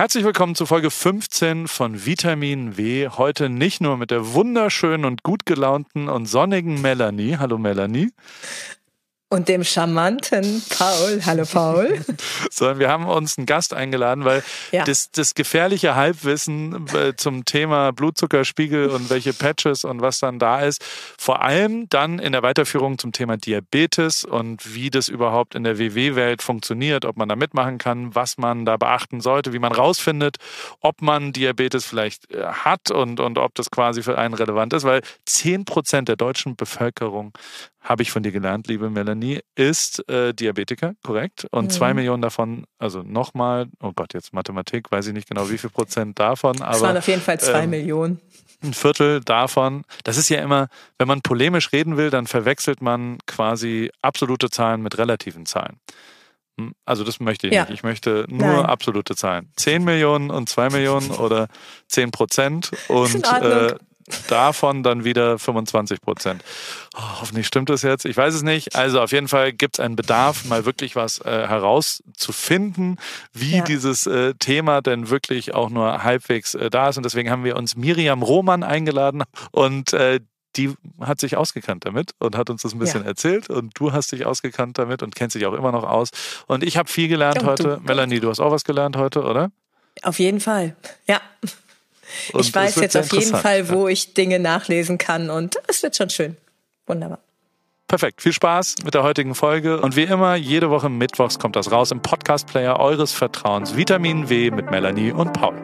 Herzlich willkommen zu Folge 15 von Vitamin W. Heute nicht nur mit der wunderschönen und gut gelaunten und sonnigen Melanie. Hallo Melanie. Und dem charmanten Paul. Hallo Paul. Sondern wir haben uns einen Gast eingeladen, weil ja. das, das gefährliche Halbwissen äh, zum Thema Blutzuckerspiegel und welche Patches und was dann da ist, vor allem dann in der Weiterführung zum Thema Diabetes und wie das überhaupt in der WW-Welt funktioniert, ob man da mitmachen kann, was man da beachten sollte, wie man rausfindet, ob man Diabetes vielleicht äh, hat und, und ob das quasi für einen relevant ist, weil 10 Prozent der deutschen Bevölkerung habe ich von dir gelernt, liebe Melanie, ist äh, Diabetiker, korrekt? Und mhm. zwei Millionen davon, also nochmal, oh Gott, jetzt Mathematik, weiß ich nicht genau, wie viel Prozent davon. Aber, es waren auf jeden Fall zwei ähm, Millionen. Ein Viertel davon. Das ist ja immer, wenn man polemisch reden will, dann verwechselt man quasi absolute Zahlen mit relativen Zahlen. Hm, also das möchte ich ja. nicht. Ich möchte nur Nein. absolute Zahlen. Zehn Millionen und zwei Millionen oder zehn Prozent und äh, davon dann wieder 25 Prozent. Oh, hoffentlich stimmt das jetzt. Ich weiß es nicht. Also auf jeden Fall gibt es einen Bedarf, mal wirklich was äh, herauszufinden, wie ja. dieses äh, Thema denn wirklich auch nur halbwegs äh, da ist. Und deswegen haben wir uns Miriam Roman eingeladen und äh, die hat sich ausgekannt damit und hat uns das ein bisschen ja. erzählt. Und du hast dich ausgekannt damit und kennst dich auch immer noch aus. Und ich habe viel gelernt ja, heute. Du. Melanie, du hast auch was gelernt heute, oder? Auf jeden Fall. Ja. Und ich weiß jetzt auf jeden Fall, wo ich Dinge nachlesen kann und es wird schon schön. Wunderbar. Perfekt. Viel Spaß mit der heutigen Folge. Und wie immer, jede Woche Mittwochs kommt das raus im Podcast-Player eures Vertrauens. Vitamin W mit Melanie und Paul.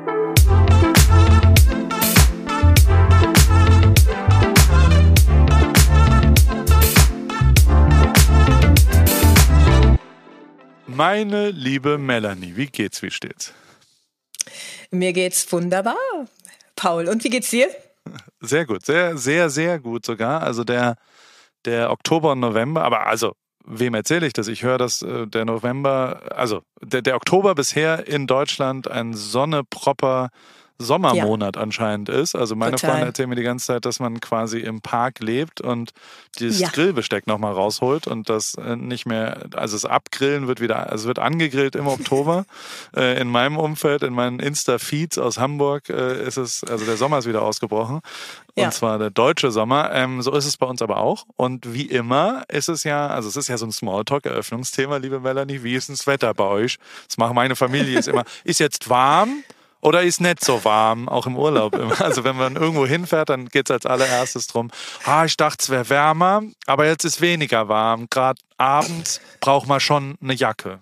Meine liebe Melanie, wie geht's, wie steht's? Mir geht's wunderbar, Paul. Und wie geht's dir? Sehr gut, sehr, sehr, sehr gut sogar. Also der, der Oktober und November, aber also wem erzähle ich das? Ich höre, dass äh, der November, also der, der Oktober bisher in Deutschland ein sonnepropper Sommermonat ja. anscheinend ist. Also meine Total. Freunde erzählen mir die ganze Zeit, dass man quasi im Park lebt und dieses ja. Grillbesteck nochmal rausholt und das äh, nicht mehr, also das Abgrillen wird wieder, also es wird angegrillt im Oktober. äh, in meinem Umfeld, in meinen Insta-Feeds aus Hamburg äh, ist es, also der Sommer ist wieder ausgebrochen. Ja. Und zwar der deutsche Sommer. Ähm, so ist es bei uns aber auch. Und wie immer ist es ja, also es ist ja so ein Smalltalk-Eröffnungsthema, liebe Melanie. Wie ist denn das Wetter bei euch? Das macht meine Familie ist immer, ist jetzt warm? Oder ist nicht so warm, auch im Urlaub. Also wenn man irgendwo hinfährt, dann geht es als allererstes drum, ah, ich dachte, es wäre wärmer, aber jetzt ist weniger warm. Gerade abends braucht man schon eine Jacke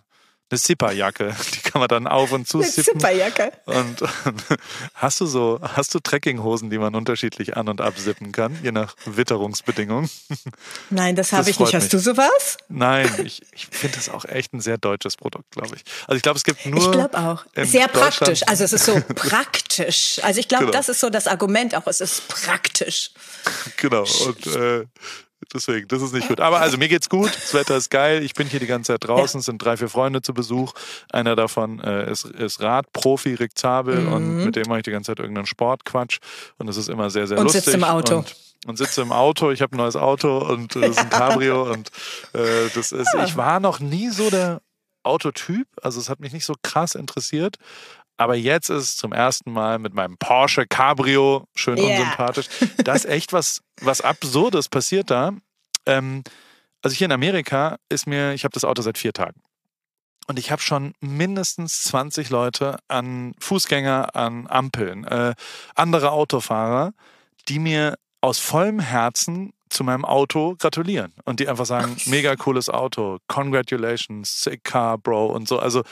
eine Zipperjacke. Die kann man dann auf und zu eine Zipperjacke. Und, und, hast du so, hast du Trekkinghosen, die man unterschiedlich an- und absippen kann, je nach Witterungsbedingungen? Nein, das habe ich nicht. Hast du sowas? Nein, ich, ich finde das auch echt ein sehr deutsches Produkt, glaube ich. Also ich glaube, es gibt nur. Ich glaube auch. Sehr praktisch. Also es ist so praktisch. Also ich glaube, genau. das ist so das Argument auch. Es ist praktisch. Genau. Und äh, Deswegen, das ist nicht gut. Aber also mir geht's gut, das Wetter ist geil. Ich bin hier die ganze Zeit draußen, es sind drei, vier Freunde zu Besuch. Einer davon äh, ist, ist Radprofi, Rick Zabel, mhm. und mit dem mache ich die ganze Zeit irgendeinen Sportquatsch. Und das ist immer sehr, sehr und lustig. Und sitzt im Auto. Und, und sitze im Auto. Ich habe ein neues Auto und das ist ein Cabrio. und äh, das ist, ich war noch nie so der Autotyp. Also es hat mich nicht so krass interessiert. Aber jetzt ist es zum ersten Mal mit meinem Porsche Cabrio, schön yeah. unsympathisch. Da ist echt was, was Absurdes passiert da. Ähm, also hier in Amerika ist mir, ich habe das Auto seit vier Tagen. Und ich habe schon mindestens 20 Leute an Fußgänger, an Ampeln, äh, andere Autofahrer, die mir aus vollem Herzen zu meinem Auto gratulieren und die einfach sagen, mega cooles Auto, congratulations, sick car, bro und so. Also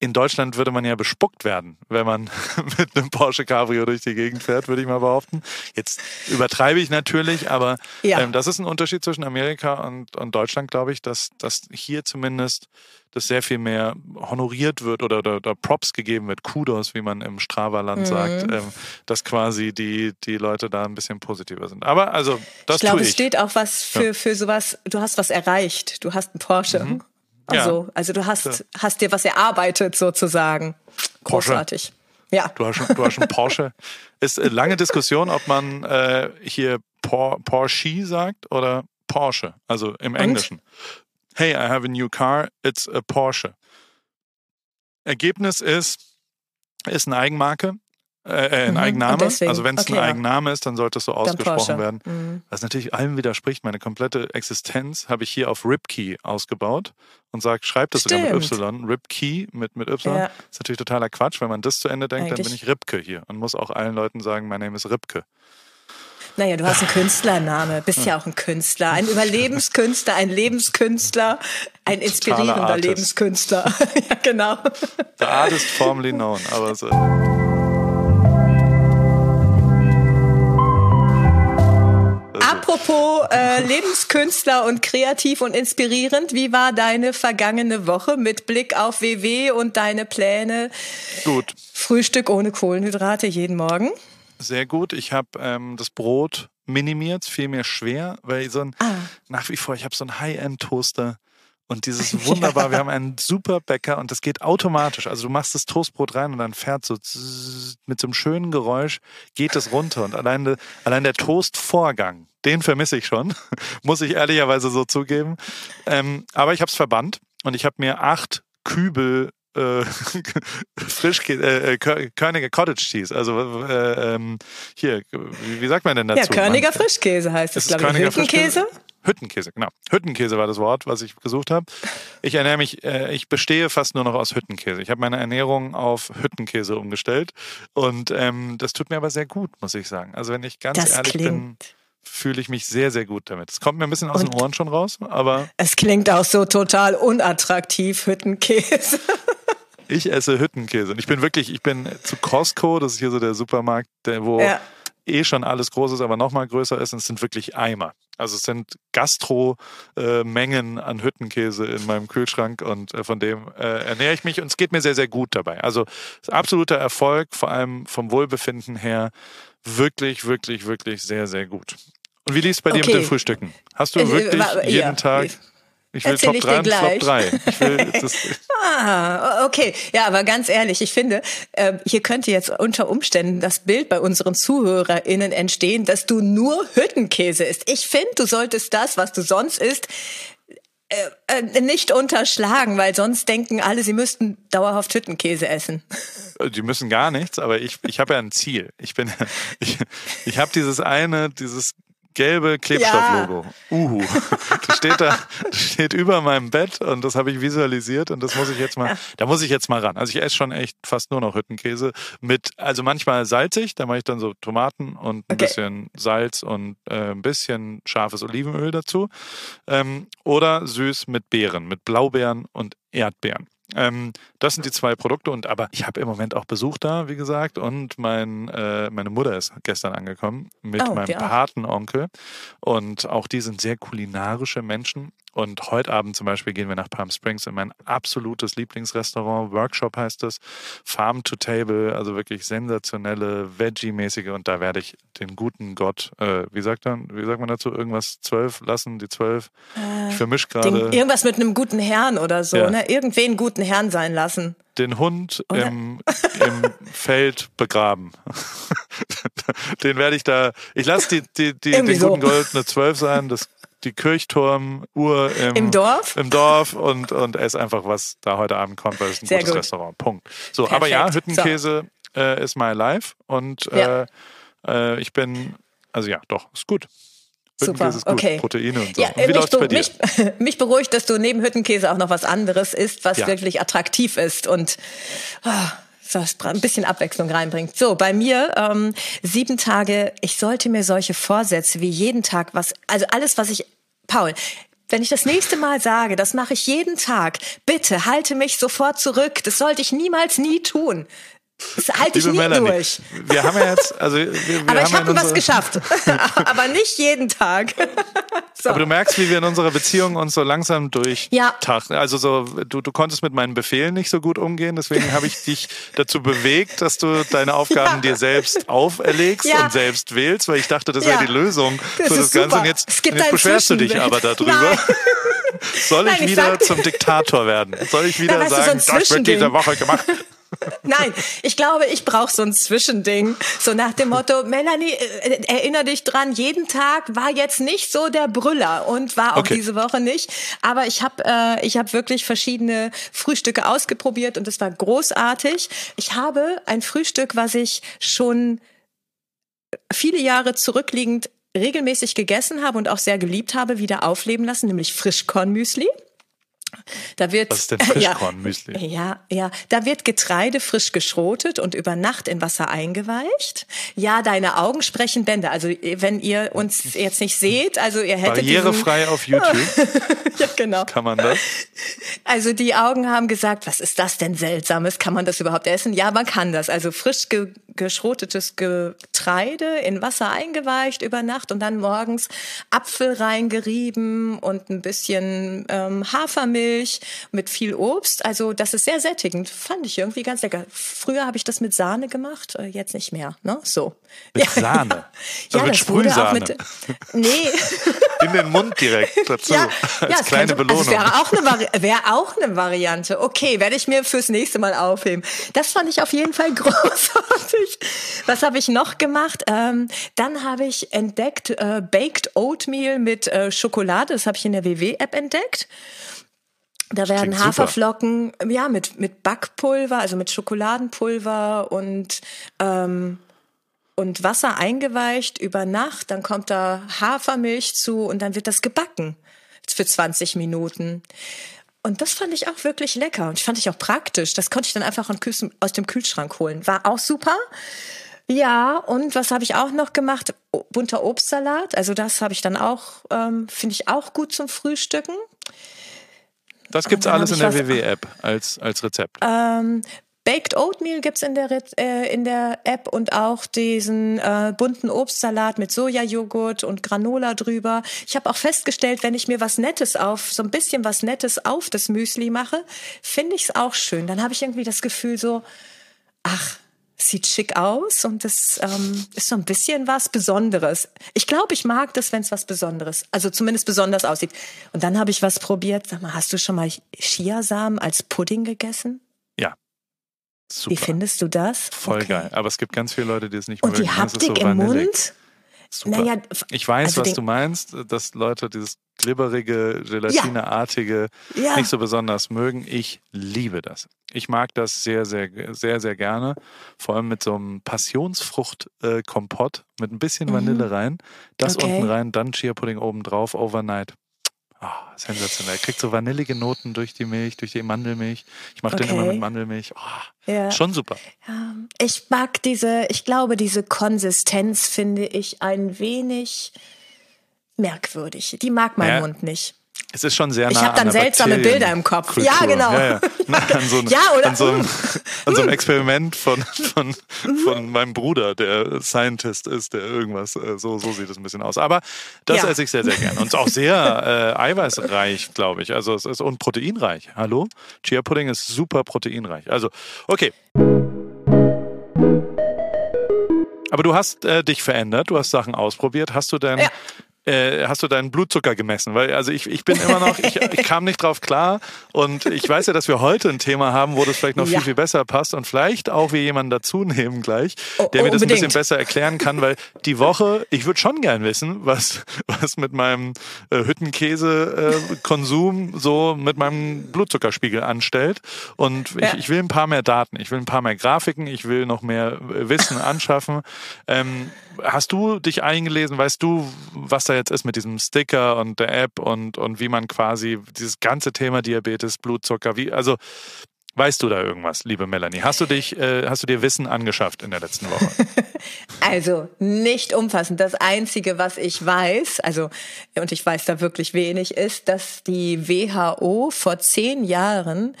in Deutschland würde man ja bespuckt werden, wenn man mit einem Porsche Cabrio durch die Gegend fährt, würde ich mal behaupten. Jetzt übertreibe ich natürlich, aber ja. ähm, das ist ein Unterschied zwischen Amerika und, und Deutschland, glaube ich, dass, dass hier zumindest das sehr viel mehr honoriert wird oder, oder, oder Props gegeben wird, Kudos, wie man im Strava-Land mhm. sagt, ähm, dass quasi die, die Leute da ein bisschen positiver sind. Aber also, das ich glaube, es steht auch was für, ja. für sowas, du hast was erreicht, du hast einen Porsche. Mhm. Also, ja. also du hast, ja. hast dir was erarbeitet sozusagen. Großartig. Porsche. Ja. Du hast, du hast einen Porsche. Ist eine lange Diskussion, ob man äh, hier Por Porsche sagt oder Porsche, also im Und? Englischen. Hey, I have a new car, it's a Porsche. Ergebnis ist, ist eine Eigenmarke. Äh, äh ein mhm. Eigenname. Also wenn es okay, ein Eigenname ist, dann sollte es so ausgesprochen werden. Mhm. Was natürlich allem widerspricht. Meine komplette Existenz habe ich hier auf Ripkey ausgebaut und sage, schreibt das sogar mit Y. Ripkey mit, mit Y. Ja. ist natürlich totaler Quatsch. Wenn man das zu Ende denkt, Eigentlich. dann bin ich Ripke hier und muss auch allen Leuten sagen, mein Name ist Ripke. Naja, du hast einen Künstlername, bist ja auch ein Künstler, ein Überlebenskünstler, ein Lebenskünstler, ein inspirierender Lebenskünstler. ja, genau. The artist formerly known, aber so. Apropos äh, Lebenskünstler und kreativ und inspirierend, wie war deine vergangene Woche mit Blick auf WW und deine Pläne? Gut. Frühstück ohne Kohlenhydrate jeden Morgen? Sehr gut. Ich habe ähm, das Brot minimiert, fiel mir schwer, weil so ein, ah. nach wie vor, ich habe so einen High-End-Toaster und dieses wunderbar, ja. wir haben einen super Bäcker und das geht automatisch. Also du machst das Toastbrot rein und dann fährt so mit so einem schönen Geräusch geht es runter und allein, de, allein der Toastvorgang, den vermisse ich schon, muss ich ehrlicherweise so zugeben. Ähm, aber ich habe es verbannt und ich habe mir acht Kübel äh, Frischkäse, äh, äh Körniger Cottage Cheese. Also äh, ähm, hier, wie, wie, sagt man denn dazu? Ja, Körniger Frischkäse heißt es, glaube ich. Hüttenkäse? Hüttenkäse, genau. Hüttenkäse war das Wort, was ich gesucht habe. Ich ernähre mich, äh, ich bestehe fast nur noch aus Hüttenkäse. Ich habe meine Ernährung auf Hüttenkäse umgestellt und ähm, das tut mir aber sehr gut, muss ich sagen. Also wenn ich ganz das ehrlich klingt. bin fühle ich mich sehr, sehr gut damit. Es kommt mir ein bisschen aus und den Ohren schon raus, aber. Es klingt auch so total unattraktiv, Hüttenkäse. ich esse Hüttenkäse. Und ich bin wirklich, ich bin zu Costco, das ist hier so der Supermarkt, der, wo ja. Eh schon alles groß ist, aber nochmal größer ist. Und es sind wirklich Eimer. Also es sind Gastro-Mengen äh, an Hüttenkäse in meinem Kühlschrank und äh, von dem äh, ernähre ich mich und es geht mir sehr, sehr gut dabei. Also absoluter Erfolg, vor allem vom Wohlbefinden her, wirklich, wirklich, wirklich sehr, sehr gut. Und wie lief es bei dir okay. mit den Frühstücken? Hast du wirklich jeden. Tag ich will Erzähl Top 3 und Flop 3. Ich will das ah, okay. Ja, aber ganz ehrlich, ich finde, äh, hier könnte jetzt unter Umständen das Bild bei unseren ZuhörerInnen entstehen, dass du nur Hüttenkäse isst. Ich finde, du solltest das, was du sonst isst, äh, äh, nicht unterschlagen, weil sonst denken alle, sie müssten dauerhaft Hüttenkäse essen. Die müssen gar nichts, aber ich, ich habe ja ein Ziel. Ich bin, ich, ich habe dieses eine, dieses gelbe Klebstofflogo. Ja. Uhu. Das steht da, das steht über meinem Bett und das habe ich visualisiert und das muss ich jetzt mal, ja. da muss ich jetzt mal ran. Also ich esse schon echt fast nur noch Hüttenkäse mit, also manchmal salzig, da mache ich dann so Tomaten und ein okay. bisschen Salz und äh, ein bisschen scharfes Olivenöl dazu. Ähm, oder süß mit Beeren, mit Blaubeeren und Erdbeeren. Ähm, das sind die zwei Produkte und aber ich habe im Moment auch Besuch da, wie gesagt, und mein, äh, meine Mutter ist gestern angekommen mit oh, meinem ja. Patenonkel und auch die sind sehr kulinarische Menschen und heute Abend zum Beispiel gehen wir nach Palm Springs in mein absolutes Lieblingsrestaurant. Workshop heißt es. Farm to Table, also wirklich sensationelle, Veggie-mäßige. Und da werde ich den guten Gott, äh, wie sagt man, wie sagt man dazu, irgendwas zwölf lassen, die zwölf. Äh, ich vermisch gerade. Irgendwas mit einem guten Herrn oder so, ja. ne? Irgendwen guten Herrn sein lassen. Den Hund im, im Feld begraben. den werde ich da. Ich lasse die, die, die, den so. guten Gold eine zwölf sein. Das die Kirchturmuhr im, Im Dorf, im Dorf und, und ess einfach, was da heute Abend kommt, weil es ein Sehr gutes gut. Restaurant. Punkt. So, Perfekt. aber ja, Hüttenkäse so. äh, ist my life und ja. äh, äh, ich bin, also ja, doch, ist gut. Super, ist gut, okay. Proteine und so. Ja, und wie mich, läuft's bei dir? Mich, mich, beruhigt, dass du neben Hüttenkäse auch noch was anderes isst, was ja. wirklich attraktiv ist und oh, ein bisschen Abwechslung reinbringt. So, bei mir ähm, sieben Tage, ich sollte mir solche Vorsätze wie jeden Tag was, also alles, was ich, Paul, wenn ich das nächste Mal sage, das mache ich jeden Tag, bitte halte mich sofort zurück. Das sollte ich niemals nie tun. Das halte ich nie Melanie, durch. Wir haben ja jetzt, also wir, wir aber ich habe was geschafft, aber nicht jeden Tag. so. Aber du merkst, wie wir in unserer Beziehung uns so langsam durch ja. Also so, du, du konntest mit meinen Befehlen nicht so gut umgehen, deswegen habe ich dich dazu bewegt, dass du deine Aufgaben ja. dir selbst auferlegst ja. und selbst wählst, weil ich dachte, das wäre die Lösung das für das Ganze. Und jetzt, und jetzt beschwerst du dich aber darüber. Soll ich Nein, ich wieder zum Diktator werden? Soll ich wieder sagen, das wird diese Woche gemacht? Nein, ich glaube, ich brauche so ein Zwischending. So nach dem Motto, Melanie, äh, erinnere dich dran, jeden Tag war jetzt nicht so der Brüller und war auch okay. diese Woche nicht. Aber ich habe äh, ich hab wirklich verschiedene Frühstücke ausgeprobiert und es war großartig. Ich habe ein Frühstück, was ich schon viele Jahre zurückliegend regelmäßig gegessen habe und auch sehr geliebt habe, wieder aufleben lassen, nämlich Frischkornmüsli. Da wird, Was ist denn Frischkornmüsli? Ja, ja, da wird Getreide frisch geschrotet und über Nacht in Wasser eingeweicht. Ja, deine Augen sprechen Bände. Also wenn ihr uns jetzt nicht seht, also ihr hättet barrierefrei diesen, auf YouTube. ja, genau. Kann man das? Also die Augen haben gesagt, was ist das denn seltsames? Kann man das überhaupt essen? Ja, man kann das. Also frisch ge geschrotetes Getreide in Wasser eingeweicht über Nacht und dann morgens Apfel reingerieben und ein bisschen ähm, Hafermilch mit viel Obst. Also das ist sehr sättigend. Fand ich irgendwie ganz lecker. Früher habe ich das mit Sahne gemacht, äh, jetzt nicht mehr. Ne? So. Mit ja, Sahne? Ja, also ja mit Sprühsahne? Mit, nee. In den Mund direkt dazu. Ja, als ja, kleine könnte, Belohnung. Also wäre auch, eine wäre auch eine Variante. Okay, werde ich mir fürs nächste Mal aufheben. Das fand ich auf jeden Fall großartig. Was habe ich noch gemacht? Ähm, dann habe ich entdeckt äh, Baked Oatmeal mit äh, Schokolade. Das habe ich in der WW-App entdeckt. Da werden Klingt Haferflocken, super. ja, mit, mit Backpulver, also mit Schokoladenpulver und, ähm, und Wasser eingeweicht über Nacht. Dann kommt da Hafermilch zu und dann wird das gebacken für 20 Minuten. Und das fand ich auch wirklich lecker und fand ich auch praktisch. Das konnte ich dann einfach aus dem Kühlschrank holen. War auch super. Ja, und was habe ich auch noch gemacht? Bunter Obstsalat. Also das habe ich dann auch, ähm, finde ich auch gut zum Frühstücken. Das gibt's alles in der WW-App als, als Rezept. Ähm, Baked Oatmeal gibt's in äh, in der App und auch diesen äh, bunten Obstsalat mit Sojajoghurt und Granola drüber. Ich habe auch festgestellt, wenn ich mir was Nettes auf, so ein bisschen was Nettes auf das Müsli mache, finde ich es auch schön. Dann habe ich irgendwie das Gefühl so, ach, sieht schick aus und es ähm, ist so ein bisschen was Besonderes. Ich glaube, ich mag das, wenn es was Besonderes, also zumindest besonders aussieht. Und dann habe ich was probiert. Sag mal, hast du schon mal Chiasamen als Pudding gegessen? Super. Wie findest du das? Voll okay. geil. Aber es gibt ganz viele Leute, die es nicht mögen. Und die Haptik so im Mund? Super. Naja, ich weiß, also was du meinst, dass Leute dieses glibberige, gelatineartige ja. ja. nicht so besonders mögen. Ich liebe das. Ich mag das sehr, sehr, sehr, sehr gerne. Vor allem mit so einem Passionsfruchtkompott äh, mit ein bisschen Vanille mhm. rein. Das okay. unten rein, dann Chia Pudding oben drauf, overnight. Oh, sensationell. Kriegt so vanillige Noten durch die Milch, durch die Mandelmilch. Ich mache okay. den immer mit Mandelmilch. Oh, ja. Schon super. Ja, ich mag diese, ich glaube, diese Konsistenz finde ich ein wenig merkwürdig. Die mag mein ja. Mund nicht. Es ist schon sehr nah Ich habe dann seltsame Bilder im Kopf. Kultur. Ja, genau. Ja, ja. An, so, ja, oder? An, so einem, an so einem Experiment von, von, von meinem Bruder, der Scientist ist, der irgendwas, äh, so, so sieht es ein bisschen aus. Aber das ja. esse ich sehr, sehr gerne. Und auch sehr äh, eiweißreich, glaube ich. Also es ist und proteinreich. Hallo? Chia Pudding ist super proteinreich. Also, okay. Aber du hast äh, dich verändert, du hast Sachen ausprobiert. Hast du denn ja äh, hast du deinen Blutzucker gemessen? Weil also ich, ich bin immer noch, ich, ich kam nicht drauf klar und ich weiß ja, dass wir heute ein Thema haben, wo das vielleicht noch ja. viel, viel besser passt und vielleicht auch wir jemanden dazu nehmen gleich, der oh, mir das ein bisschen besser erklären kann, weil die Woche, ich würde schon gern wissen, was, was mit meinem äh, Hüttenkäse-Konsum äh, so mit meinem Blutzuckerspiegel anstellt und ja. ich, ich will ein paar mehr Daten, ich will ein paar mehr Grafiken, ich will noch mehr Wissen anschaffen. Ähm, hast du dich eingelesen? Weißt du, was da jetzt ist mit diesem Sticker und der App und, und wie man quasi dieses ganze Thema Diabetes, Blutzucker, wie, also Weißt du da irgendwas, liebe Melanie? Hast du dich, äh, hast du dir Wissen angeschafft in der letzten Woche? also nicht umfassend. Das Einzige, was ich weiß, also und ich weiß da wirklich wenig, ist, dass die WHO vor zehn Jahren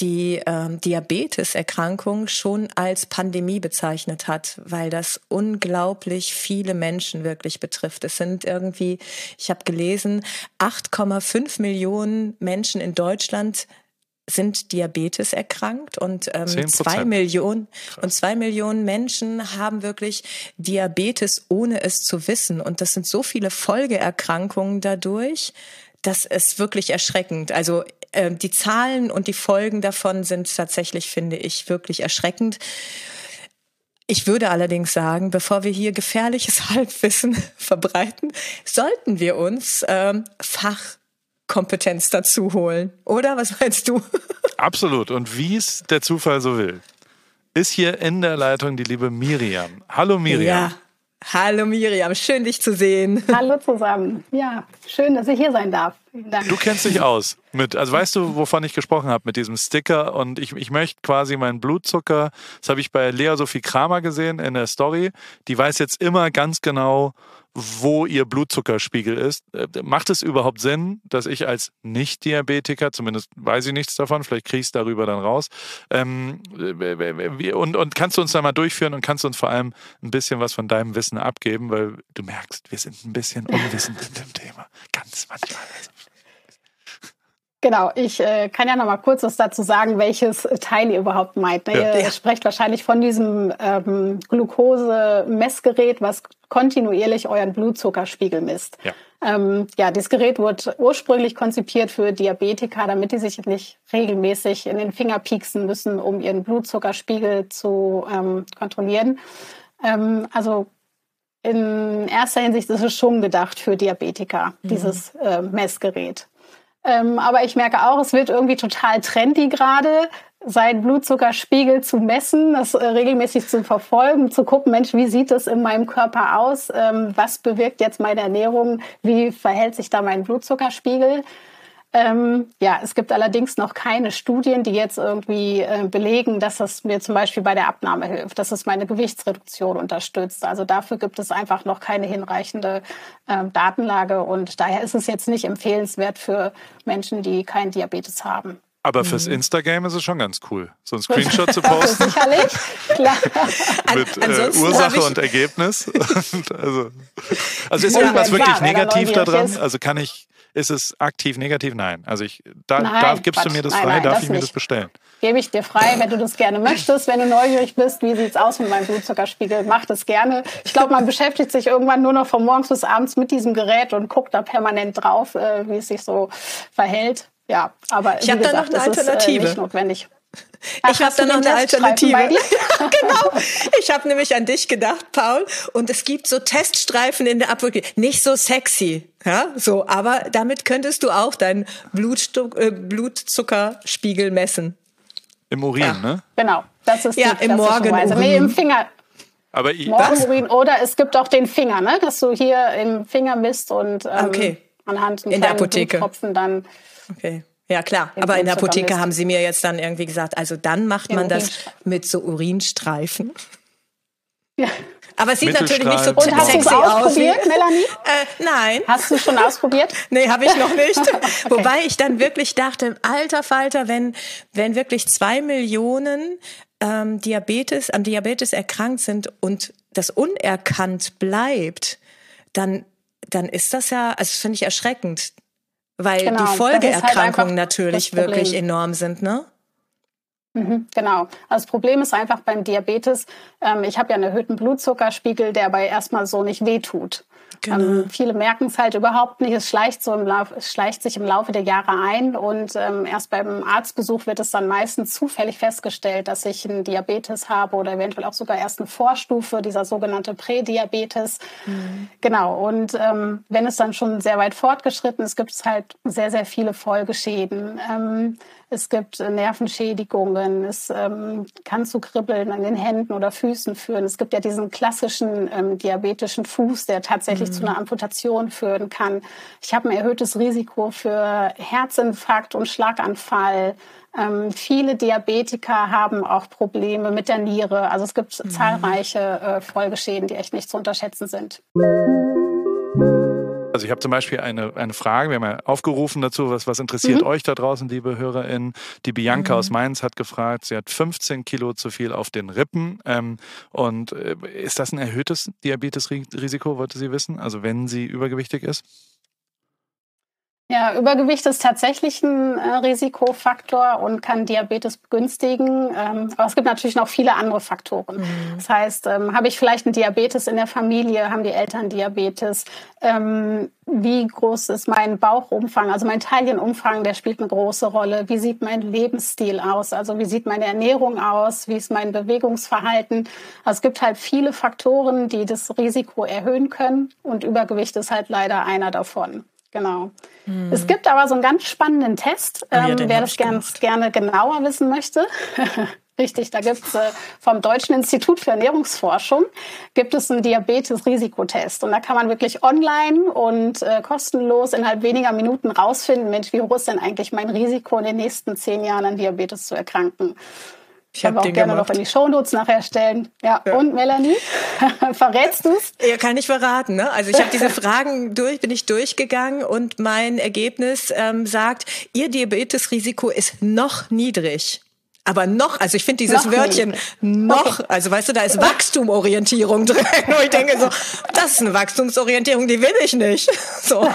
die ähm, Diabeteserkrankung schon als Pandemie bezeichnet hat, weil das unglaublich viele Menschen wirklich betrifft. Es sind irgendwie, ich habe gelesen, 8,5 Millionen Menschen in Deutschland sind Diabetes erkrankt und ähm, zwei Millionen Krass. und zwei Millionen Menschen haben wirklich Diabetes ohne es zu wissen und das sind so viele Folgeerkrankungen dadurch, das ist wirklich erschreckend. Also äh, die Zahlen und die Folgen davon sind tatsächlich, finde ich, wirklich erschreckend. Ich würde allerdings sagen, bevor wir hier gefährliches Halbwissen verbreiten, sollten wir uns ähm, Fachkompetenz dazu holen. Oder was meinst du? Absolut. Und wie es der Zufall so will, ist hier in der Leitung die liebe Miriam. Hallo Miriam. Ja. Hallo Miriam, schön dich zu sehen. Hallo zusammen. Ja, schön, dass ich hier sein darf. Du kennst dich aus mit, also weißt du, wovon ich gesprochen habe mit diesem Sticker und ich, ich möchte quasi meinen Blutzucker, das habe ich bei Lea Sophie Kramer gesehen in der Story, die weiß jetzt immer ganz genau, wo ihr Blutzuckerspiegel ist. Äh, macht es überhaupt Sinn, dass ich als Nicht-Diabetiker, zumindest weiß ich nichts davon, vielleicht kriege ich es darüber dann raus, ähm, und, und kannst du uns da mal durchführen und kannst uns vor allem ein bisschen was von deinem Wissen abgeben, weil du merkst, wir sind ein bisschen unwissend in dem Thema. Ganz manchmal. Genau, ich äh, kann ja noch mal kurz was dazu sagen, welches Teil ihr überhaupt meint. Ne? Ja. Ihr sprecht wahrscheinlich von diesem ähm, Glucose-Messgerät, was kontinuierlich euren Blutzuckerspiegel misst. Ja. Ähm, ja, dieses Gerät wurde ursprünglich konzipiert für Diabetiker, damit die sich nicht regelmäßig in den Finger pieksen müssen, um ihren Blutzuckerspiegel zu ähm, kontrollieren. Ähm, also in erster Hinsicht ist es schon gedacht für Diabetiker, mhm. dieses äh, Messgerät. Ähm, aber ich merke auch, es wird irgendwie total trendy gerade, seinen Blutzuckerspiegel zu messen, das äh, regelmäßig zu verfolgen, zu gucken, Mensch, wie sieht es in meinem Körper aus? Ähm, was bewirkt jetzt meine Ernährung? Wie verhält sich da mein Blutzuckerspiegel? Ähm, ja, es gibt allerdings noch keine Studien, die jetzt irgendwie äh, belegen, dass das mir zum Beispiel bei der Abnahme hilft, dass es meine Gewichtsreduktion unterstützt. Also dafür gibt es einfach noch keine hinreichende äh, Datenlage und daher ist es jetzt nicht empfehlenswert für Menschen, die keinen Diabetes haben. Aber fürs mhm. Instagram ist es schon ganz cool, so ein Screenshot zu posten. Sicherlich, klar. Mit äh, Ursache und Ergebnis. also, also ist irgendwas wirklich negativ daran? Also kann ich, ist es aktiv negativ? Nein. Also ich, da, nein, da gibst Quatsch. du mir das frei, nein, nein, darf das ich mir nicht. das bestellen? Gebe ich dir frei, wenn du das gerne möchtest. Wenn du neugierig bist, wie sieht's aus mit meinem Blutzuckerspiegel, mach das gerne. Ich glaube, man beschäftigt sich irgendwann nur noch von morgens bis abends mit diesem Gerät und guckt da permanent drauf, äh, wie es sich so verhält. Ja, aber ich habe da noch eine Alternative. Ist, äh, nicht notwendig. Ach, ich habe da noch eine Alternative. genau. Ich habe nämlich an dich gedacht, Paul. Und es gibt so Teststreifen in der Apotheke. Nicht so sexy, ja, so. Aber damit könntest du auch deinen Blutstu äh, Blutzuckerspiegel messen. Im Urin, ja. ne? Genau. Das ist ja, im Morgenurin. Nee, im Finger. Aber Morgenurin oder es gibt auch den Finger, ne? Dass du hier im Finger misst und ähm, okay. anhand in der Apotheke. Tropfen dann. Okay. Ja, klar. Aber in der Apotheke haben sie mir jetzt dann irgendwie gesagt, also dann macht man das mit so Urinstreifen. Ja. Aber es sieht natürlich nicht so Und hast sexy aus. Wie, Melanie? Äh, nein. Hast du schon ausprobiert? nee, habe ich noch nicht. okay. Wobei ich dann wirklich dachte, alter Falter, wenn, wenn wirklich zwei Millionen ähm, Diabetes, an Diabetes erkrankt sind und das unerkannt bleibt, dann, dann ist das ja, also das finde ich erschreckend weil genau, die halt Folgeerkrankungen halt natürlich wirklich enorm sind, ne? Mhm, genau. Also das Problem ist einfach beim Diabetes, ähm, ich habe ja einen erhöhten Blutzuckerspiegel, der aber erstmal so nicht wehtut. Genau. Ähm, viele merken es halt überhaupt nicht. Es schleicht, so im Lauf, es schleicht sich im Laufe der Jahre ein und ähm, erst beim Arztbesuch wird es dann meistens zufällig festgestellt, dass ich einen Diabetes habe oder eventuell auch sogar erst eine Vorstufe, dieser sogenannte Prädiabetes. Mhm. Genau. Und ähm, wenn es dann schon sehr weit fortgeschritten ist, gibt es halt sehr, sehr viele Folgeschäden. Es gibt Nervenschädigungen, es ähm, kann zu Kribbeln an den Händen oder Füßen führen. Es gibt ja diesen klassischen ähm, diabetischen Fuß, der tatsächlich mhm. zu einer Amputation führen kann. Ich habe ein erhöhtes Risiko für Herzinfarkt und Schlaganfall. Ähm, viele Diabetiker haben auch Probleme mit der Niere. Also es gibt mhm. zahlreiche äh, Folgeschäden, die echt nicht zu unterschätzen sind. Also ich habe zum Beispiel eine, eine Frage, wir haben ja aufgerufen dazu, was, was interessiert mhm. euch da draußen, liebe HörerInnen? Die Bianca mhm. aus Mainz hat gefragt, sie hat 15 Kilo zu viel auf den Rippen. Ähm, und äh, ist das ein erhöhtes Diabetesrisiko, wollte sie wissen? Also wenn sie übergewichtig ist? Ja, Übergewicht ist tatsächlich ein äh, Risikofaktor und kann Diabetes begünstigen. Ähm, aber es gibt natürlich noch viele andere Faktoren. Mhm. Das heißt, ähm, habe ich vielleicht einen Diabetes in der Familie, haben die Eltern Diabetes? Ähm, wie groß ist mein Bauchumfang, also mein Taillenumfang, der spielt eine große Rolle. Wie sieht mein Lebensstil aus? Also wie sieht meine Ernährung aus? Wie ist mein Bewegungsverhalten? Also es gibt halt viele Faktoren, die das Risiko erhöhen können und Übergewicht ist halt leider einer davon. Genau. Hm. Es gibt aber so einen ganz spannenden Test, oh, ja, ähm, wer das ganz gerne genauer wissen möchte. Richtig, da gibt es äh, vom Deutschen Institut für Ernährungsforschung gibt es einen Diabetes-Risikotest. Und da kann man wirklich online und äh, kostenlos innerhalb weniger Minuten rausfinden, Mensch, wie hoch ist denn eigentlich mein Risiko, in den nächsten zehn Jahren an Diabetes zu erkranken. Ich habe auch gerne gemacht. noch in die Shownotes nachher stellen. Ja, ja. und Melanie, verrätst du es? Ja, kann ich verraten. Ne? Also ich habe diese Fragen durch, bin ich durchgegangen und mein Ergebnis ähm, sagt, ihr Diabetesrisiko ist noch niedrig. Aber noch, also ich finde dieses noch Wörtchen nicht. noch, okay. also weißt du, da ist Wachstumorientierung drin. Und ich denke so, das ist eine Wachstumsorientierung, die will ich nicht. So.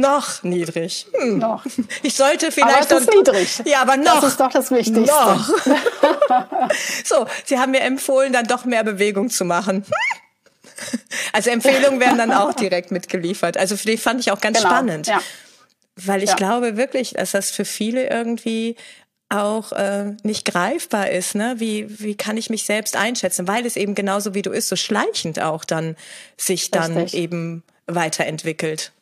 Noch niedrig. Hm. Noch. Ich sollte vielleicht. Aber es ist niedrig. Ja, aber noch. Das ist doch das Wichtigste. Noch. so, Sie haben mir empfohlen, dann doch mehr Bewegung zu machen. Also Empfehlungen werden dann auch direkt mitgeliefert. Also für die fand ich auch ganz genau. spannend. Ja. Weil ich ja. glaube wirklich, dass das für viele irgendwie auch äh, nicht greifbar ist, ne? Wie, wie kann ich mich selbst einschätzen? Weil es eben genauso wie du ist, so schleichend auch dann sich dann Richtig. eben weiterentwickelt.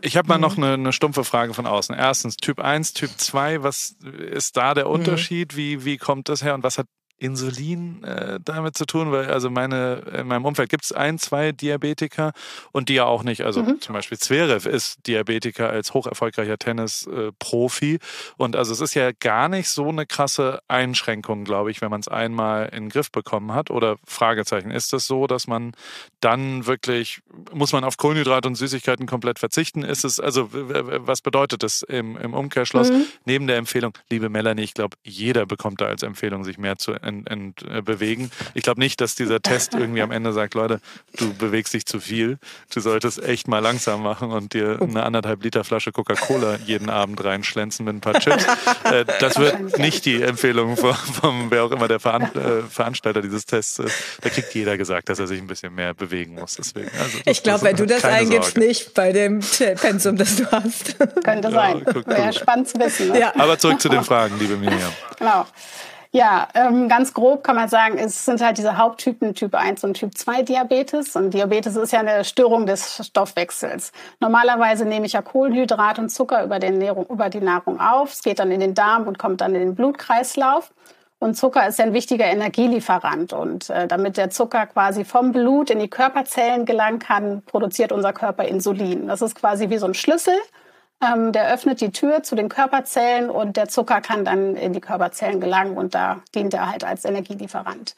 Ich habe mal noch eine, eine, stumpfe Frage von außen. Erstens, Typ 1, Typ 2, was ist da der mhm. Unterschied? Mhm. Wie, wie kommt das her und was hat Insulin äh, damit zu tun, weil also meine, in meinem Umfeld gibt es ein, zwei Diabetiker und die ja auch nicht, also mhm. zum Beispiel Zverev ist Diabetiker als hoch erfolgreicher Tennis-Profi und also es ist ja gar nicht so eine krasse Einschränkung, glaube ich, wenn man es einmal in den Griff bekommen hat oder Fragezeichen, ist es so, dass man dann wirklich, muss man auf Kohlenhydrate und Süßigkeiten komplett verzichten? Ist es, also was bedeutet das im, im Umkehrschluss? Mhm. Neben der Empfehlung, liebe Melanie, ich glaube, jeder bekommt da als Empfehlung, sich mehr zu ent, ent, äh, bewegen. Ich glaube nicht, dass dieser Test irgendwie am Ende sagt, Leute, du bewegst dich zu viel. Du solltest echt mal langsam machen und dir eine anderthalb Liter Flasche Coca-Cola jeden Abend reinschlänzen mit ein paar Chips. Äh, das wird nicht die Empfehlung vom, vom wer auch immer der Veran äh, Veranstalter dieses Tests ist. Da kriegt jeder gesagt, dass er sich ein bisschen mehr bewegen muss. Deswegen, also, ich glaube, wenn du das eingibst, Sorge. nicht bei dem Pensum, das du hast. Könnte sein. Ja, Wäre spannend zu wissen. Ne? Ja. Aber zurück zu den Fragen, liebe Miriam. Genau. Ja, ähm, ganz grob kann man sagen, es sind halt diese Haupttypen Typ 1 und Typ 2 Diabetes. Und Diabetes ist ja eine Störung des Stoffwechsels. Normalerweise nehme ich ja Kohlenhydrat und Zucker über, Nährung, über die Nahrung auf. Es geht dann in den Darm und kommt dann in den Blutkreislauf. Und Zucker ist ein wichtiger Energielieferant. Und äh, damit der Zucker quasi vom Blut in die Körperzellen gelangen kann, produziert unser Körper Insulin. Das ist quasi wie so ein Schlüssel. Ähm, der öffnet die Tür zu den Körperzellen und der Zucker kann dann in die Körperzellen gelangen und da dient er halt als Energielieferant.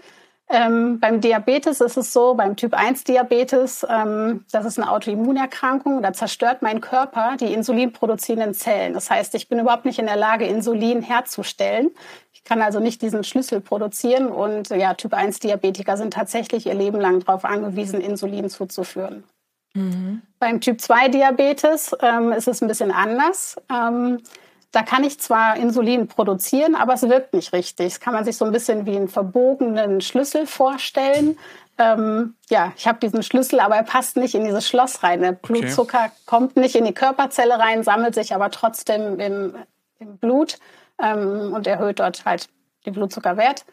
Ähm, beim Diabetes ist es so, beim Typ 1 Diabetes, ähm, das ist eine Autoimmunerkrankung, da zerstört mein Körper die insulinproduzierenden Zellen. Das heißt, ich bin überhaupt nicht in der Lage, Insulin herzustellen. Ich kann also nicht diesen Schlüssel produzieren und ja, Typ 1 Diabetiker sind tatsächlich ihr Leben lang darauf angewiesen, Insulin zuzuführen. Mhm. Beim Typ 2 Diabetes ähm, ist es ein bisschen anders. Ähm, da kann ich zwar Insulin produzieren, aber es wirkt nicht richtig. Das kann man sich so ein bisschen wie einen verbogenen Schlüssel vorstellen. Ähm, ja, ich habe diesen Schlüssel, aber er passt nicht in dieses Schloss rein. Der Blutzucker okay. kommt nicht in die Körperzelle rein, sammelt sich aber trotzdem im, im Blut ähm, und erhöht dort halt den Blutzuckerwert.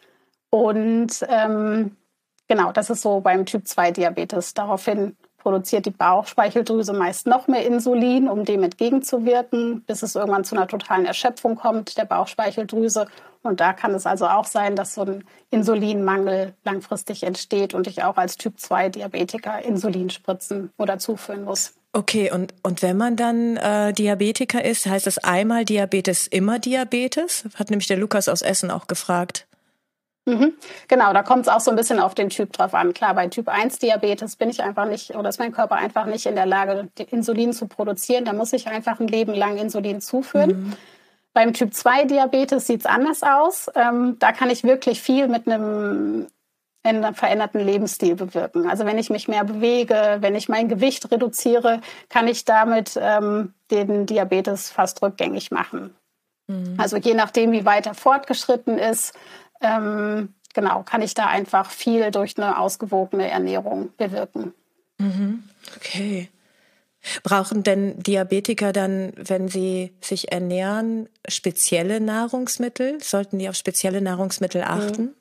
Und ähm, genau, das ist so beim Typ 2 Diabetes. Daraufhin produziert die Bauchspeicheldrüse meist noch mehr Insulin, um dem entgegenzuwirken, bis es irgendwann zu einer totalen Erschöpfung kommt der Bauchspeicheldrüse. Und da kann es also auch sein, dass so ein Insulinmangel langfristig entsteht und ich auch als Typ 2 Diabetiker Insulin spritzen oder zuführen muss. Okay, und, und wenn man dann äh, Diabetiker ist, heißt das einmal Diabetes, immer Diabetes? Hat nämlich der Lukas aus Essen auch gefragt. Mhm. Genau, da kommt es auch so ein bisschen auf den Typ drauf an. Klar, bei Typ 1 Diabetes bin ich einfach nicht oder ist mein Körper einfach nicht in der Lage, Insulin zu produzieren. Da muss ich einfach ein Leben lang Insulin zuführen. Mhm. Beim Typ 2 Diabetes sieht es anders aus. Ähm, da kann ich wirklich viel mit einem veränderten Lebensstil bewirken. Also wenn ich mich mehr bewege, wenn ich mein Gewicht reduziere, kann ich damit ähm, den Diabetes fast rückgängig machen. Mhm. Also je nachdem, wie weit er fortgeschritten ist, ähm, genau, kann ich da einfach viel durch eine ausgewogene Ernährung bewirken. Mhm. Okay. Brauchen denn Diabetiker dann, wenn sie sich ernähren, spezielle Nahrungsmittel? Sollten die auf spezielle Nahrungsmittel achten? Mhm.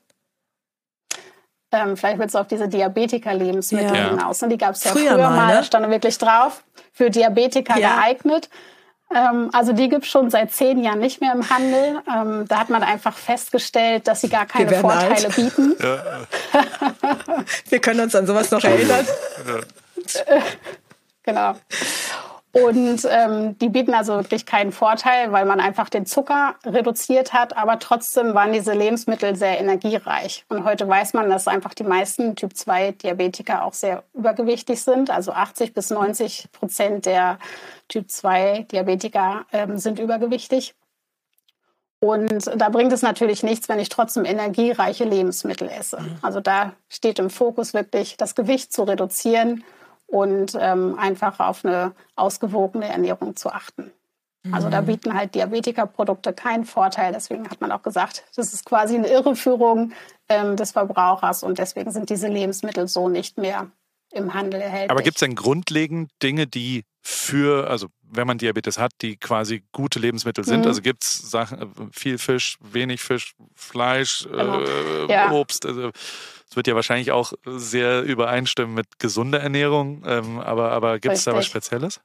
Ähm, vielleicht willst du auf diese Diabetiker-Lebensmittel ja. hinaus. Ne? Die gab es ja früher, früher mal, ne? stand wirklich drauf, für Diabetiker ja. geeignet. Ähm, also die gibt es schon seit zehn Jahren nicht mehr im Handel. Ähm, da hat man einfach festgestellt, dass sie gar keine Vorteile alt. bieten. Ja. Wir können uns an sowas noch erinnern. genau. Und ähm, die bieten also wirklich keinen Vorteil, weil man einfach den Zucker reduziert hat. Aber trotzdem waren diese Lebensmittel sehr energiereich. Und heute weiß man, dass einfach die meisten Typ-2-Diabetiker auch sehr übergewichtig sind. Also 80 bis 90 Prozent der Typ-2-Diabetiker ähm, sind übergewichtig. Und da bringt es natürlich nichts, wenn ich trotzdem energiereiche Lebensmittel esse. Also da steht im Fokus wirklich, das Gewicht zu reduzieren und ähm, einfach auf eine ausgewogene Ernährung zu achten. Also da mhm. bieten halt Diabetikerprodukte keinen Vorteil. Deswegen hat man auch gesagt, das ist quasi eine Irreführung ähm, des Verbrauchers und deswegen sind diese Lebensmittel so nicht mehr im Handel erhältlich. Aber gibt es denn grundlegend Dinge, die für, also wenn man Diabetes hat, die quasi gute Lebensmittel sind? Mhm. Also gibt es Sachen, äh, viel Fisch, wenig Fisch, Fleisch, genau. äh, ja. Obst? Also es wird ja wahrscheinlich auch sehr übereinstimmen mit gesunder Ernährung, ähm, aber, aber gibt es da was Spezielles?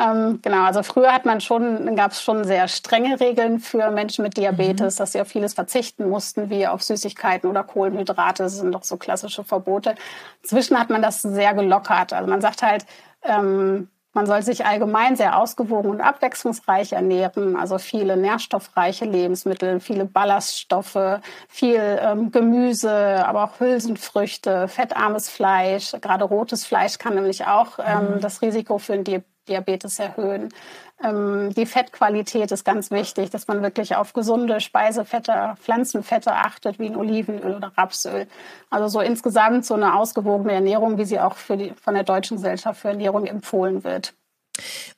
Ähm, genau, also früher hat man schon, gab es schon sehr strenge Regeln für Menschen mit Diabetes, mhm. dass sie auf vieles verzichten mussten, wie auf Süßigkeiten oder Kohlenhydrate. Das sind doch so klassische Verbote. Inzwischen hat man das sehr gelockert. Also man sagt halt, ähm, man soll sich allgemein sehr ausgewogen und abwechslungsreich ernähren, also viele nährstoffreiche Lebensmittel, viele Ballaststoffe, viel ähm, Gemüse, aber auch Hülsenfrüchte, fettarmes Fleisch. Gerade rotes Fleisch kann nämlich auch ähm, mhm. das Risiko für einen Diabetes erhöhen. Ähm, die Fettqualität ist ganz wichtig, dass man wirklich auf gesunde Speisefette, Pflanzenfette achtet, wie ein Olivenöl oder Rapsöl. Also so insgesamt so eine ausgewogene Ernährung, wie sie auch für die, von der Deutschen Gesellschaft für Ernährung empfohlen wird.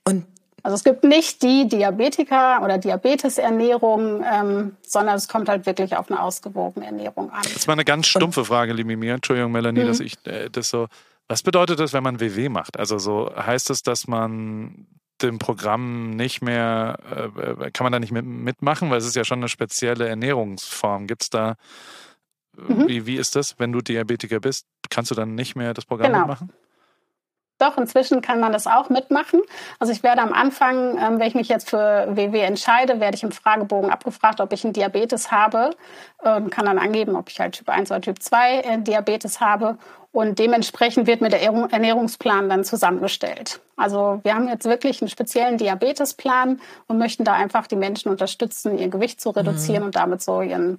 Und also es gibt nicht die Diabetiker oder Diabetesernährung, ähm, sondern es kommt halt wirklich auf eine ausgewogene Ernährung an. Das war eine ganz stumpfe Frage, liebe Mia. Entschuldigung, Melanie, mhm. dass ich äh, das so. Was bedeutet das, wenn man WW macht? Also so heißt es, dass man dem Programm nicht mehr, äh, kann man da nicht mit, mitmachen, weil es ist ja schon eine spezielle Ernährungsform. Gibt es da, mhm. wie, wie ist das, wenn du Diabetiker bist, kannst du dann nicht mehr das Programm genau. mitmachen? Doch, inzwischen kann man das auch mitmachen. Also ich werde am Anfang, ähm, wenn ich mich jetzt für WW entscheide, werde ich im Fragebogen abgefragt, ob ich einen Diabetes habe. Ähm, kann dann angeben, ob ich halt Typ 1 oder Typ 2 äh, Diabetes habe. Und dementsprechend wird mir der Ernährungsplan dann zusammengestellt. Also wir haben jetzt wirklich einen speziellen Diabetesplan und möchten da einfach die Menschen unterstützen, ihr Gewicht zu reduzieren mhm. und damit so ihren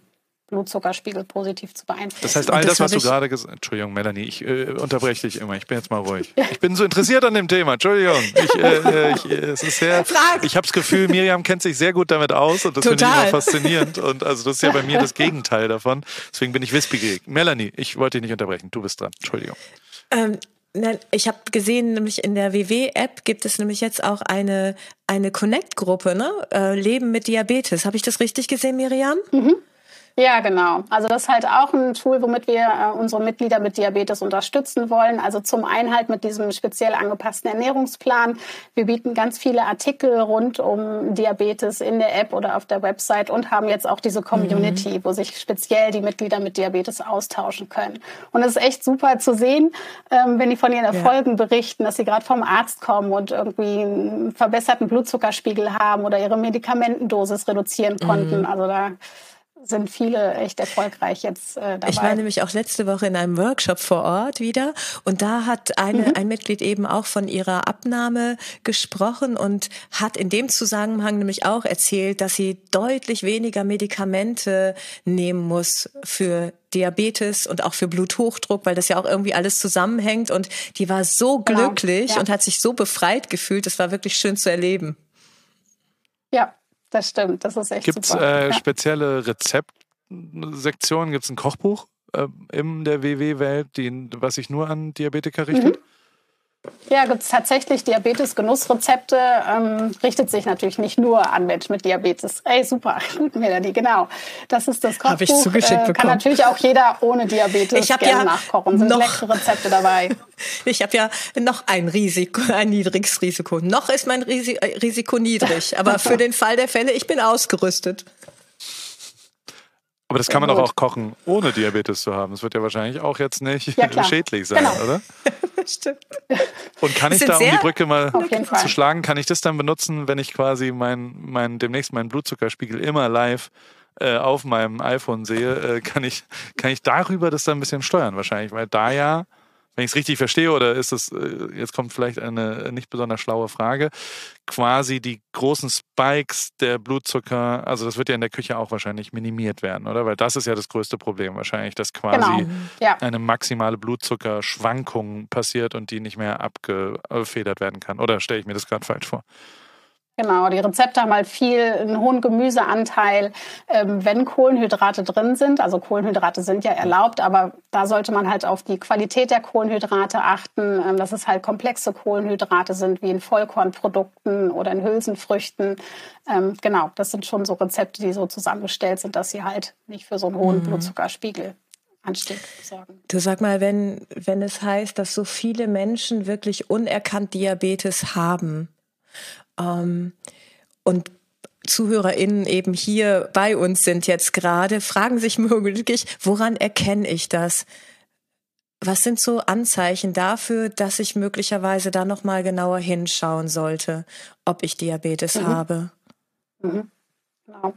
Blutzuckerspiegel positiv zu beeinflussen. Das heißt, all das, das was du gerade gesagt hast, Entschuldigung, Melanie, ich äh, unterbreche dich immer. Ich bin jetzt mal ruhig. Ich bin so interessiert an dem Thema. Entschuldigung. Ich, äh, äh ich, äh, es ist sehr, ich habe das Gefühl, Miriam kennt sich sehr gut damit aus und das finde ich immer faszinierend. Und also das ist ja bei mir das Gegenteil davon. Deswegen bin ich wissbegierig. Melanie, ich wollte dich nicht unterbrechen. Du bist dran. Entschuldigung. Ähm, ich habe gesehen, nämlich in der WW-App gibt es nämlich jetzt auch eine, eine Connect-Gruppe, ne? Äh, Leben mit Diabetes. Habe ich das richtig gesehen, Miriam? Mhm. Ja, genau. Also das ist halt auch ein Tool, womit wir äh, unsere Mitglieder mit Diabetes unterstützen wollen. Also zum einen halt mit diesem speziell angepassten Ernährungsplan. Wir bieten ganz viele Artikel rund um Diabetes in der App oder auf der Website und haben jetzt auch diese Community, mhm. wo sich speziell die Mitglieder mit Diabetes austauschen können. Und es ist echt super zu sehen, ähm, wenn die von ihren Erfolgen ja. berichten, dass sie gerade vom Arzt kommen und irgendwie einen verbesserten Blutzuckerspiegel haben oder ihre Medikamentendosis reduzieren konnten. Mhm. Also da sind viele echt erfolgreich jetzt äh, dabei. Ich war nämlich auch letzte Woche in einem Workshop vor Ort wieder und da hat eine, mhm. ein Mitglied eben auch von ihrer Abnahme gesprochen und hat in dem Zusammenhang nämlich auch erzählt, dass sie deutlich weniger Medikamente nehmen muss für Diabetes und auch für Bluthochdruck, weil das ja auch irgendwie alles zusammenhängt und die war so genau. glücklich genau. ja. und hat sich so befreit gefühlt. Das war wirklich schön zu erleben. Das stimmt, das ist echt Gibt's, super. Gibt es äh, spezielle Rezeptsektionen? Gibt es ein Kochbuch? äh, in der WW-Welt, was sich nur an Diabetiker richtet? Mhm. Ja, tatsächlich Diabetes-Genussrezepte ähm, richtet sich natürlich nicht nur an Menschen mit Diabetes. Ey, super, gut, Melanie, genau. Das ist das Kochbuch. Hab ich zugeschickt äh, bekommen. Kann natürlich auch jeder ohne Diabetes ich gerne ja nachkochen. Sind noch, leckere Rezepte dabei. Ich habe ja noch ein Risiko, ein niedriges Risiko. Noch ist mein Risiko niedrig, aber für den Fall der Fälle, ich bin ausgerüstet. Aber das kann man doch auch kochen, ohne Diabetes zu haben. Das wird ja wahrscheinlich auch jetzt nicht ja, schädlich sein, genau. oder? Stimmt. Und kann ich da, um die Brücke mal zu schlagen, kann ich das dann benutzen, wenn ich quasi mein, mein, demnächst meinen Blutzuckerspiegel immer live äh, auf meinem iPhone sehe, äh, kann, ich, kann ich darüber das dann ein bisschen steuern wahrscheinlich, weil da ja wenn ich es richtig verstehe, oder ist es, äh, jetzt kommt vielleicht eine nicht besonders schlaue Frage, quasi die großen Spikes der Blutzucker, also das wird ja in der Küche auch wahrscheinlich minimiert werden, oder? Weil das ist ja das größte Problem wahrscheinlich, dass quasi genau. ja. eine maximale Blutzuckerschwankung passiert und die nicht mehr abgefedert werden kann. Oder stelle ich mir das gerade falsch vor? Genau, die Rezepte haben halt viel, einen hohen Gemüseanteil, ähm, wenn Kohlenhydrate drin sind. Also Kohlenhydrate sind ja erlaubt, aber da sollte man halt auf die Qualität der Kohlenhydrate achten, ähm, dass es halt komplexe Kohlenhydrate sind, wie in Vollkornprodukten oder in Hülsenfrüchten. Ähm, genau, das sind schon so Rezepte, die so zusammengestellt sind, dass sie halt nicht für so einen hohen mhm. Blutzuckerspiegel Anstieg sorgen. Du sag mal, wenn, wenn es heißt, dass so viele Menschen wirklich unerkannt Diabetes haben, ähm, und ZuhörerInnen eben hier bei uns sind jetzt gerade, fragen sich möglich, woran erkenne ich das? Was sind so Anzeichen dafür, dass ich möglicherweise da nochmal genauer hinschauen sollte, ob ich Diabetes mhm. habe? Mhm. Genau.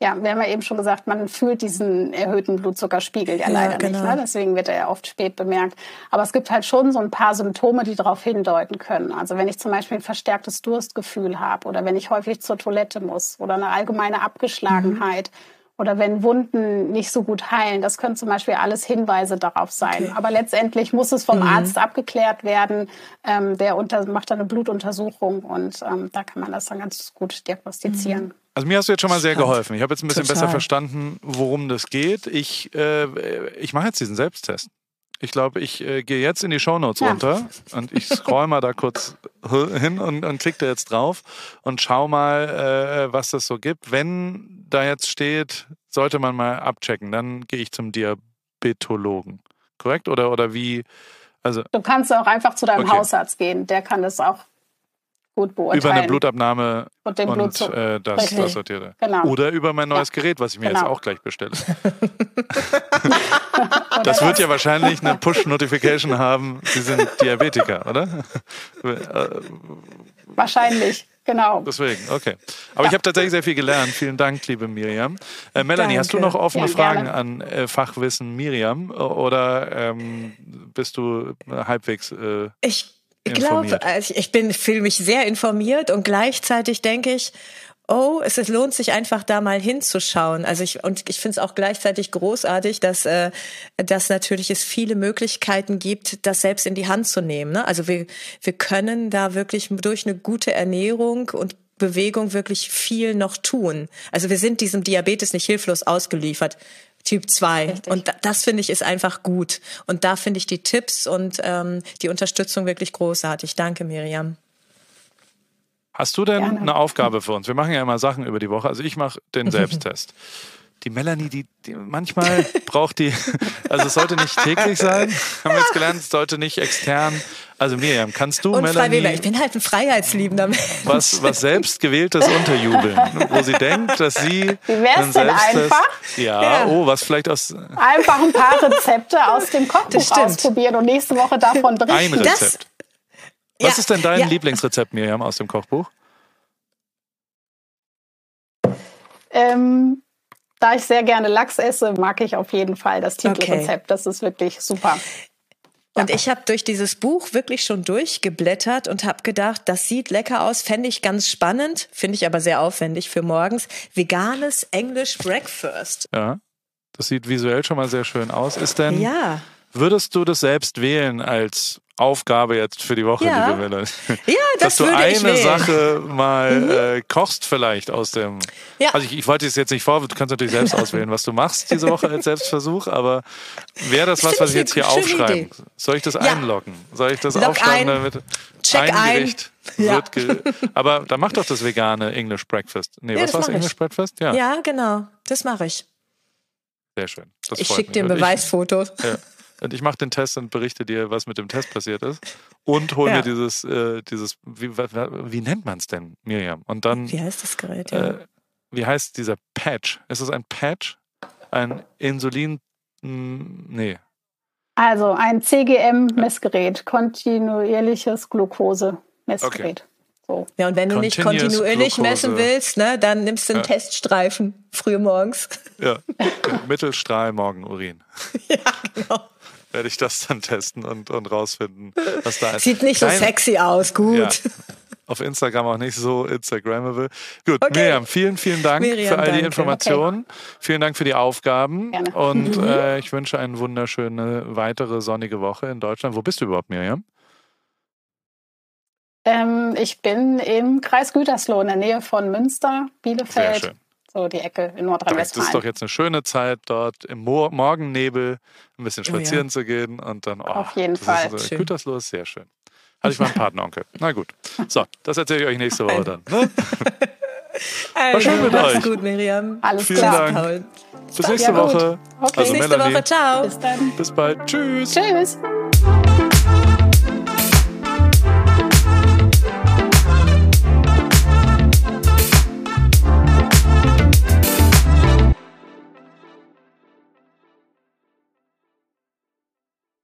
Ja, wir haben ja eben schon gesagt, man fühlt diesen erhöhten Blutzuckerspiegel ja, ja leider genau. nicht. Ne? Deswegen wird er ja oft spät bemerkt. Aber es gibt halt schon so ein paar Symptome, die darauf hindeuten können. Also wenn ich zum Beispiel ein verstärktes Durstgefühl habe oder wenn ich häufig zur Toilette muss oder eine allgemeine Abgeschlagenheit. Mhm oder wenn Wunden nicht so gut heilen. Das können zum Beispiel alles Hinweise darauf sein. Okay. Aber letztendlich muss es vom mhm. Arzt abgeklärt werden. Ähm, der unter, macht dann eine Blutuntersuchung und ähm, da kann man das dann ganz gut diagnostizieren. Mhm. Also mir hast du jetzt schon mal sehr geholfen. Ich habe jetzt ein bisschen Total. besser verstanden, worum das geht. Ich, äh, ich mache jetzt diesen Selbsttest. Ich glaube, ich äh, gehe jetzt in die Shownotes ja. runter und ich scroll mal da kurz hin und, und klicke da jetzt drauf und schau mal, äh, was das so gibt. Wenn da jetzt steht, sollte man mal abchecken, dann gehe ich zum Diabetologen. Korrekt? Oder, oder wie? Also, du kannst auch einfach zu deinem okay. Hausarzt gehen. Der kann das auch gut beurteilen. Über eine Blutabnahme und, den und äh, das, okay. das sortierte. Genau. Oder über mein neues ja. Gerät, was ich mir genau. jetzt auch gleich bestelle. das wird ja wahrscheinlich eine Push-Notification haben, Sie sind Diabetiker, oder? wahrscheinlich. Genau. Deswegen, okay. Aber ja. ich habe tatsächlich sehr viel gelernt. Vielen Dank, liebe Miriam. Äh, Melanie, Danke. hast du noch offene ja, Fragen an äh, Fachwissen Miriam oder ähm, bist du halbwegs äh, ich ich glaube, also ich bin, fühle mich sehr informiert und gleichzeitig denke ich, oh, es, lohnt sich einfach da mal hinzuschauen. Also ich und ich finde es auch gleichzeitig großartig, dass äh, dass natürlich es viele Möglichkeiten gibt, das selbst in die Hand zu nehmen. Ne? Also wir wir können da wirklich durch eine gute Ernährung und Bewegung wirklich viel noch tun. Also wir sind diesem Diabetes nicht hilflos ausgeliefert. Typ 2. Und das finde ich ist einfach gut. Und da finde ich die Tipps und ähm, die Unterstützung wirklich großartig. Danke, Miriam. Hast du denn Gerne. eine Aufgabe für uns? Wir machen ja immer Sachen über die Woche. Also ich mache den Selbsttest. Die Melanie, die, die manchmal braucht die, also es sollte nicht täglich sein, haben wir jetzt gelernt, es sollte nicht extern also Miriam, kannst du, und Melanie... Ich bin halt ein freiheitsliebender Mensch. Was, was selbstgewähltes Unterjubeln, wo sie denkt, dass sie... Wie wär's denn einfach? Ja, ja, oh, was vielleicht aus... Einfach ein paar Rezepte aus dem Kochbuch ausprobieren und nächste Woche davon berichten. Ein Rezept. Das, was ja, ist denn dein ja. Lieblingsrezept, Miriam, aus dem Kochbuch? Ähm, da ich sehr gerne Lachs esse, mag ich auf jeden Fall das Titelrezept. Okay. Das ist wirklich super. Und ich habe durch dieses Buch wirklich schon durchgeblättert und habe gedacht, das sieht lecker aus, fände ich ganz spannend, finde ich aber sehr aufwendig für morgens. Veganes English Breakfast. Ja, das sieht visuell schon mal sehr schön aus. Ist denn, ja. Würdest du das selbst wählen als Aufgabe jetzt für die Woche, Ja. liebe Melanie. Ja, das Dass du eine. Sache mal. Mhm. Sache mal äh, kochst vielleicht aus dem. Ja. Also ich, ich wollte es jetzt nicht vor, du kannst natürlich selbst auswählen, was du machst diese Woche als Selbstversuch, aber wäre das was, was ich jetzt hier? Idee. Soll ich das Ja. einloggen? Soll ich das Log aufschreiben, ein. damit Check ein ein. Gericht Ja. wird ge Aber dann mach doch das vegane English Breakfast. Nee, Ja, was das war's? English Breakfast? Ja, Ja, genau. Das mache ich. sehr schön. Das Ich schicke dir ein Und ich- Beweisfoto. Ja. Und ich mache den Test und berichte dir, was mit dem Test passiert ist. Und hol Ja. mir dieses, äh, dieses wie, wie nennt man es denn, Miriam? Und dann, Wie heißt das Gerät? Ja. äh, wie heißt dieser Patch? Ist es ein Patch? Ein Insulin, mh, nee. Also ein CGM-Messgerät, kontinuierliches Glukose-Messgerät. So. ja, und wenn du nicht kontinuierlich Glucose. messen willst, ne, dann nimmst du einen Ja. Teststreifen früh morgens. Ja, Mittelstrahl morgen Urin. ja, genau. Werde ich das dann testen und, und rausfinden, was da ist. Sieht nicht Klein- so sexy aus. Gut. Ja. Auf Instagram auch nicht so Instagrammable. Gut, Okay. Miriam, vielen, vielen Dank Miriam, für all die danke. Informationen. Vielen Dank für die Aufgaben. Gerne. Und Mhm. äh, ich wünsche eine wunderschöne weitere sonnige Woche in Deutschland. Wo bist du überhaupt, Miriam? Ähm, ich bin im Kreis Gütersloh in der Nähe von Münster, Sehr Bielefeld, schön. So die Ecke in Das ist Nordrhein-Westfalen. doch jetzt eine schöne Zeit, dort im Mo Morgennebel ein bisschen Oh ja. spazieren zu gehen und dann. Oh, Auf jeden das Fall. Ist, äh, Schön. Gütersloh ist sehr schön. Hatte ich mal einen Patenonkel. Na gut. So, das erzähle ich euch nächste Woche dann. Ne? Also, schön mit euch. gut, Miriam. Alles Vielen klar. Dank. Paul. Bis nächste Ja. Woche. Okay. Also Bis nächste Melanie. Woche. Ciao. Bis dann. Bis bald. Tschüss. Tschüss.